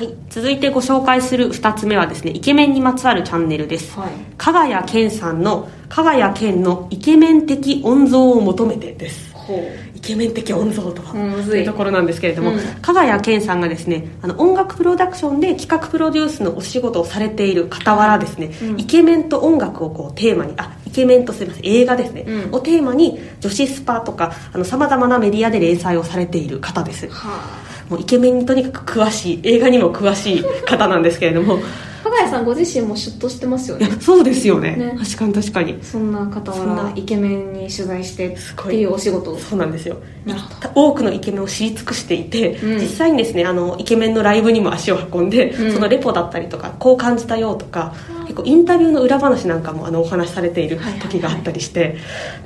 はい、続いてご紹介する2つ目はですねイケメンにまつわるチャンネルです、はい。加賀谷健さんの「加賀谷健のイケメン的温存を求めて」です。ほイケメン的温存とは、い。というところなんですけれども、うん。加賀谷健さんがですねあの音楽プロダクションで企画プロデュースのお仕事をされている傍らですね、うん。イケメンと音楽をこうテーマにあイケメンとすみません映画ですね、うん。をテーマに女子スパとかさまざまなメディアで連載をされている方です。うはもうイケメンにとにかく詳しい映画にも詳しい方なんですけれども。あ加賀谷さんご自身もシュッとしてますよねそうですよね。ね。確かに確かに。そんな傍そんな。らイケメンに取材してっていうお仕事を。そうなんですよ。多くのイケメンを知り尽くしていて、うん。実際にですねあのイケメンのライブにも足を運んで、うん。そのレポだったりとかこう感じたよとか結構インタビューの裏話なんかもあのお話しされているはいはいはい。時があったりして、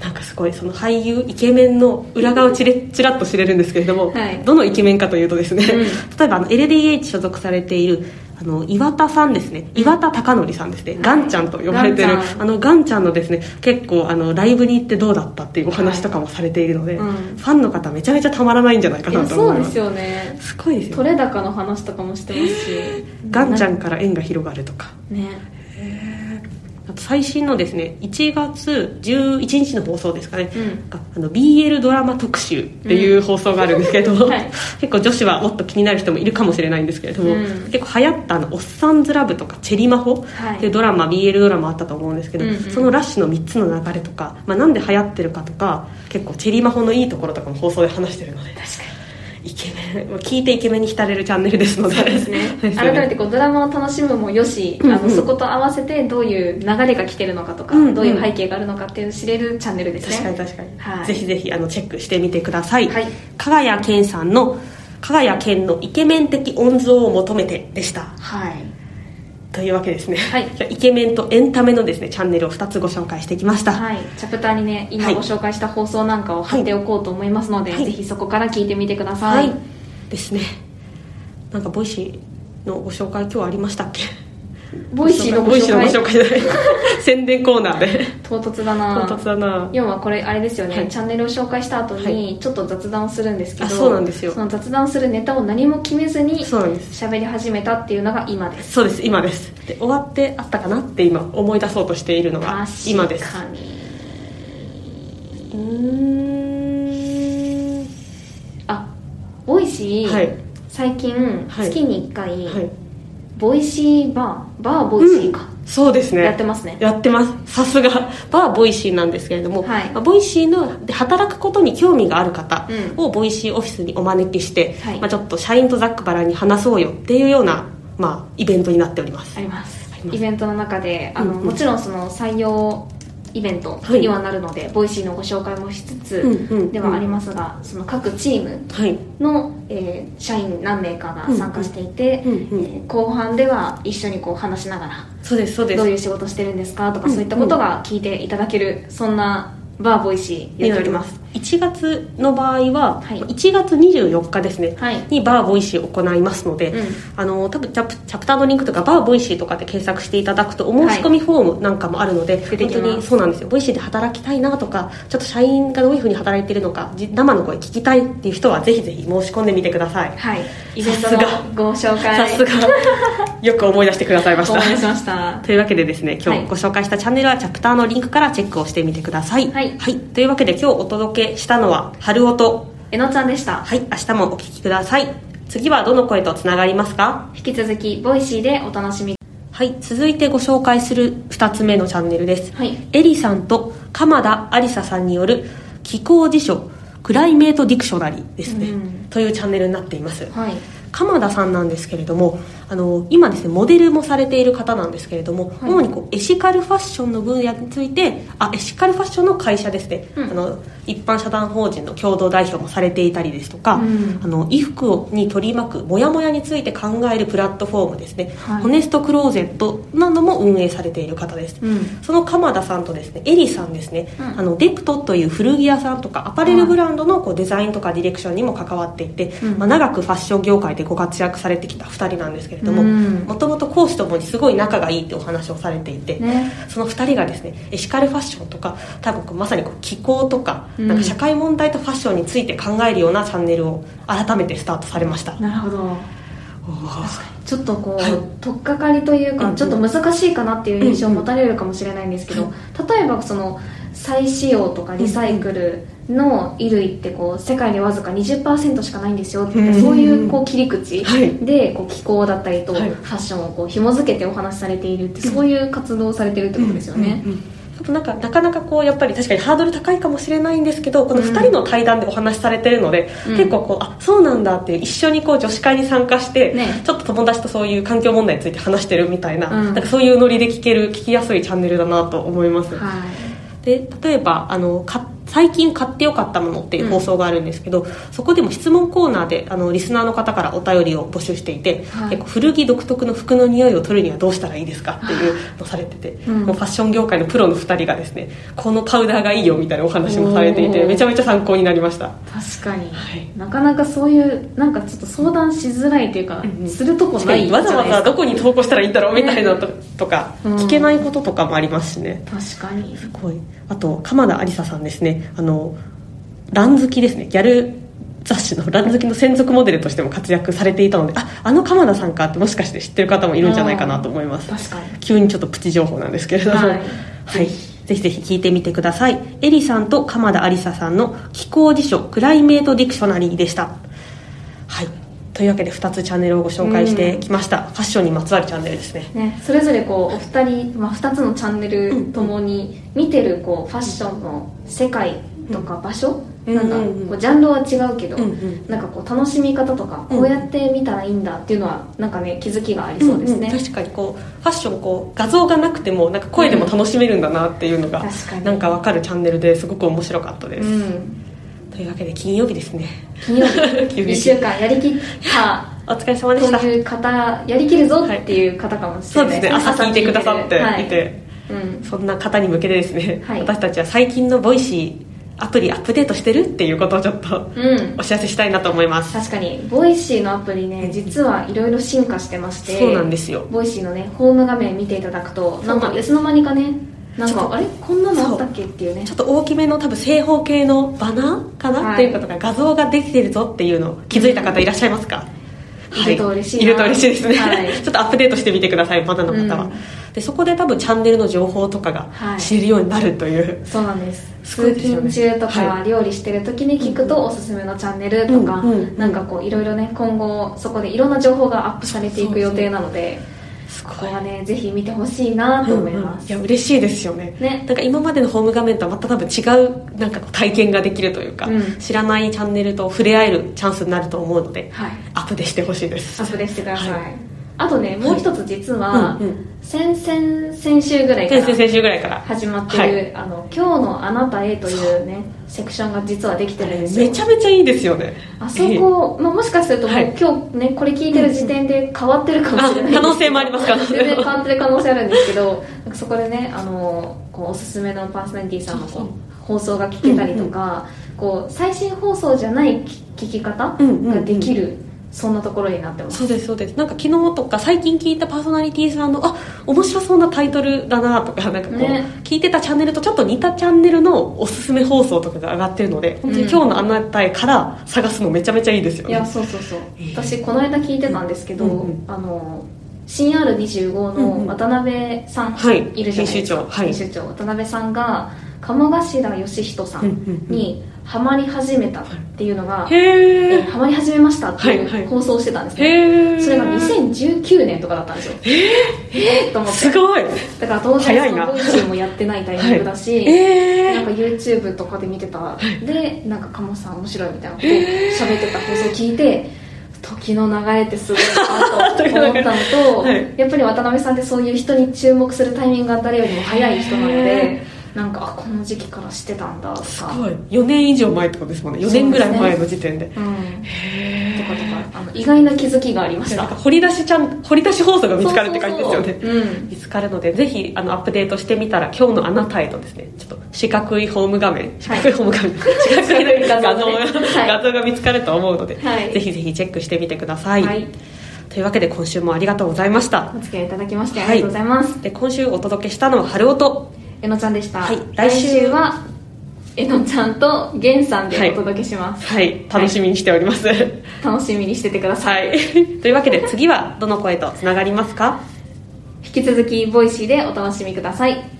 なんかすごいその俳優イケメンの裏側をちれちらっと知れるんですけれども、はい。どのイケメンかというとですね、うん。例えばあの LDH 所属されているあの岩田さんですね。岩田貴則さんですね、ガンちゃんと呼ばれてるあのガンちゃんのですね結構あのライブに行ってどうだったっていうお話とかもされているので、うん。ファンの方めちゃめちゃたまらないんじゃないかなと思います。そうですよね。すごいですよ取れ高の話とかもしてますし。ガンちゃんから縁が広がるとか。ねあと最新のですね1月11日の放送ですかね、うん。があの BL ドラマ特集っていう放送があるんですけれども、うん。はい。結構女子はもっと気になる人もいるかもしれないんですけれども、うん。結構流行ったあの「おっさんずラブ」とか「チェリマホ」はい。っていうドラマ BL ドラマあったと思うんですけど、うんうん。そのラッシュの3つの流れとか、まあ、なんで流行ってるかとか結構チェリマホのいいところとかも放送で話してるので。確かイケメン聞いてイケメンに浸れるチャンネルですので。そうですね。改めてこうドラマを楽しむもよし、うんうん。あのそこと合わせてどういう流れが来てるのかとか、うんうん。どういう背景があるのかっていうのを知れるチャンネルですね。確かに確かに、はい。ぜひぜひあのチェックしてみてください、はい。加賀谷健さんの「加賀谷健のイケメン的音像を求めて」でした。はいというわけですね、はい。じゃあイケメンとエンタメのですねチャンネルを2つご紹介してきました、はい、チャプターにね今はいご紹介した放送なんかを貼っておこうと思いますので、はい。ぜひそこから聞いてみてくださはい。い、ですね。なんか Voicy のご紹介今日ありましたっけ？ Voicy のご Voicy の紹介ご紹介じゃない。宣伝コーナーで。唐突だな。唐突だな。要はこれあれですよね、はい。チャンネルを紹介した後はにちょっと雑談をするんですけど、あそうなんですよ。その雑談するネタを何も決めずに喋り始めたっていうのが今です。そうです。今です。で終わってあったかなって今思い出そうとしているのが今です。確かにうーん。あ Voicy、はい。最近はい。月に1回、はいボイシーバーバーボイシーか、そうですね。やってますね。やってます。さすが。バーボイシーなんですけれども、はい。まあ Voicy ので働くことに興味がある方うん。を Voicy オフィスにお招きして、はい。まあ、ちょっと社員とざっくばらんに話そうよっていうような、まあ、イベントになっております。あります。あります。イベントの中であの、うんうん。もちろんその採用イベントにはなるので、 Voicy のご紹介もしつつではありますが、その各チームはい。の、えー社員何名かが参加していて、うんうんうんえー後半では一緒にこう話しながらそうですそうです。どういう仕事してるんですかとか、うんそういったことが聞いていただけるそんなバーボイシーやっております1月の場合は、はい。1月24日ですね、はい。にバーボイシーを行いますので、うん。あの多分チャプチャプターのリンクとかバーボイシーとかで検索していただくとお申し込みフォームなんかもあるので、出てきます。本当にそうなんですよ。 Voicy で働きたいなとかちょっと社員がどういうふうに働いているのかじ生の声聞きたいっていう人はぜひぜひ申し込んでみてください。はいイベントのさすが。ご紹介。さすが。よく思い出してくださいました。お願いしました。というわけでですね今はい。日ご紹介したチャンネルはチャプターのリンクからチェックをしてみてください。はい。というわけで今日お届けしたのは春音えのちゃんでした。はい。明日もお聞きください。次はどの声とつながりますか？引き続き Voicy でお楽しみ。はい。続いてご紹介する2つ目のチャンネルです、はい。エリさんと鎌田ありささんによる気候辞書 Climate Dictionary ですね、うん。というチャンネルになっています。はい。鎌田さんなんですけれどもあの今ですねモデルもされている方なんですけれども、はい。主にこうエシカルファッションの分野についてあエシカルファッションの会社ですね、うん。あの一般社団法人の共同代表もされていたりですとか、うん。あの衣服に取り巻くモヤモヤについて考えるプラットフォームですね、はい。ホネストクローゼットなども運営されている方です、うん。その鎌田さんとですねエリさんですね、うん。あのデプトという古着屋さんとかアパレルブランドのこうデザインとかディレクションにも関わっていて、うん。まあ、長くファッション業界でご活躍されてきた2人なんですけれどもうん。もともと講師ともにすごい仲がいいってお話をされていて、ね。その2人がですねエシカルファッションとか多分まさにこう気候とか,、うん。なんか社会問題とファッションについて考えるようなチャンネルを改めてスタートされました。なるほど。ちょっとこう、はい。取っかかりというか、うんうん。ちょっと難しいかなっていう印象を持たれるかもしれないんですけど、例えばその再使用とかリサイクルの衣類ってこう世界にわずか20%しかないんですよってそういうこう切り口はい。でこう気候だったりとフはいァッションをこう紐付けてお話しされているってそういう活動をされてるってことですよね。あとなんかなかなかこうやっぱり確かにハードル高いかもしれないんですけどこの2人の対談でお話しされてるので、うん。結構こうあそうなんだって一緒にこう女子会に参加して、ね。ちょっと友達とそういう環境問題について話してるみたいな,、うん。なんかそういうノリで聞ける聞きやすいチャンネルだなと思います、はい。で例えばあのか最近買ってよかったものっていう放送があるんですけど、そこでも質問コーナーであのリスナーの方からお便りを募集していて、はい。結構古着独特の服の匂いを取るにはどうしたらいいですかっていうのをされてて、うん。もうファッション業界のプロの2人がですねこのパウダーがいいよみたいなお話もされていてめちゃめちゃ参考になりました。確かに、はい。なかなかそういうなんかちょっと相談しづらいというか、うん。うんするとこ確ないわざわざどこに投稿したらいいんだろうみたいなのと,、とかうん。聞けないこととかもありますしね。確かに。すごい。あと鎌田有沙さんですねあのラン好きですね。ギャル雑誌のラン好きの専属モデルとしても活躍されていたのでああの鎌田さんかってもしかして知ってる方もいるんじゃないかなと思います。確かに。急にちょっとプチ情報なんですけれども。はい。はい、ぜひぜひ聞いてみてください。エリさんと鎌田有沙さんの気候辞書 Climate Dictionary でした。はいというわけで2つチャンネルをご紹介してきました、ファッションにまつわるチャンネルですね。ね、それぞれこうお二人、まあ、2つのチャンネルともに見てるこうファッションの世界とか場所、うんなんかうん。うんうんこうジャンルは違うけど、うんうん。なんかこう楽しみ方とかこうやって見たらいいんだっていうのはなんかね気づきがありそうですね、んん。確かにこうファッションこう画像がなくてもなんか声でも楽しめるんだなっていうのが、なんかわかるチャンネルですごく面白かったです、うんというわけで金曜日ですね。金曜日。急に1週間やりきった。お疲れ様でした。という方やりきるぞっていう方かもしそうれない。ですね。朝聞いてくださってはい。いて、うん。そんな方に向けてですね、はい。私たちは最近の Voicy アプリアップデートしてるっていうことをちょっとうん。お知らせしたいなと思います、確かに。 Voicy のアプリね実はいろいろ進化してまして。そうなんですよ。 Voicy のねホーム画面見ていただくとなんかいつの間にかねなんかあれ？こんなのあったっけっていうね。ちょっと大きめの多分正方形のバナ？ーかな、はい。っていうことが画像ができてるぞっていうのを気づいた方いらっしゃいますか、い。ると嬉しいな。いると嬉しいですね、はい。ちょっとアップデートしてみてくださいまだの方は、うん。でそこで多分チャンネルの情報とかがはい。知れるようになるという、そうなんです。通勤中とかは料理してる時に聞くとおすすめのチャンネルとか、うんうんうん。なんかこういろいろね今後そこでいろんな情報がアップされていく予定なので。すごいここはねぜひ見てほしいなと思います、うんうんいや嬉しいですよね。ね。なんか今までのホーム画面とはまた多分違うなんか体験ができるというか、うん。知らないチャンネルと触れ合えるチャンスになると思うので、はい。アップデしてほしいです。アップデートしてください、はいあとねもう一つ実は、うんうん。先々先週ぐらいから先々先週ぐらいから。始まってる、はい。あの「今日のあなたへ」というねセクションが実はできてるんですよ。めちゃめちゃいいですよね。あそこ、まあ、もしかするともう、はい。今日ねこれ聞いてる時点で変わってるかもしれない。可能性もあります可能性も。全然変わってる可能性あるんですけどそこでねあのこうおすすめのパーソナリティさんのこう放送が聞けたりとか、こう最新放送じゃない聞き方うんうんうん。ができる、そんなところになってます。そうですそうです。なんか昨日とか最近聞いたパーソナリティさんのあ面白そうなタイトルだなとかなんかこう、ね。聞いてたチャンネルとちょっと似たチャンネルのおすすめ放送とかが上がってるので本当にうん今日のあなたへから探すのめちゃめちゃいいですよね、いやそうそうそう。えー。私この間聞いてたんですけど、うんうんあの新 R25 の渡辺さん、はい。いるじゃないですか。編集長。はい。編集長。渡辺さんが鴨頭嘉人さうんにハマり始めたっていうのが、ハマり始めましたってはいう放送をしてたんですね、へえそれが2019年とかだったんですよ。えー、と思って。すごい。だから当早いな然そのボイシーもやってないタイミングだし、えなんか YouTube とかで見てた。でなんか鴨さん面白いみたいなことを喋ってた放送を聞いて時の流れってすごいなと思ったのと、はい。やっぱり渡辺さんってそういう人に注目するタイミングが誰よりも早い人なのでなんかあこの時期から知ってたんだとか。すごい。4年以上前ってことですもんね。4年ぐらい前の時点で。うん、へとかとかあの意外な気づきがありました。なんか掘り出しちゃん掘り出し放送が見つかるって感じですよね。そうん。見つかるのでぜひあのアップデートしてみたら今日のあなたへとですねちょっと四角いホーム画面四角いホーム画面、四角い画像が、はい。画像が見つかると思うので、はい。ぜひぜひチェックしてみてください、はい。というわけで今週もありがとうございました。お付き合いいただきましてありがとうございます、で今週お届けしたのは春音えのちゃんでした、はい。来週はえのちゃんとげんさんでお届けします、はい。楽しみにしております、はい、楽しみにしててください、というわけで次はどの声とつながりますか？引き続き Voicy でお楽しみください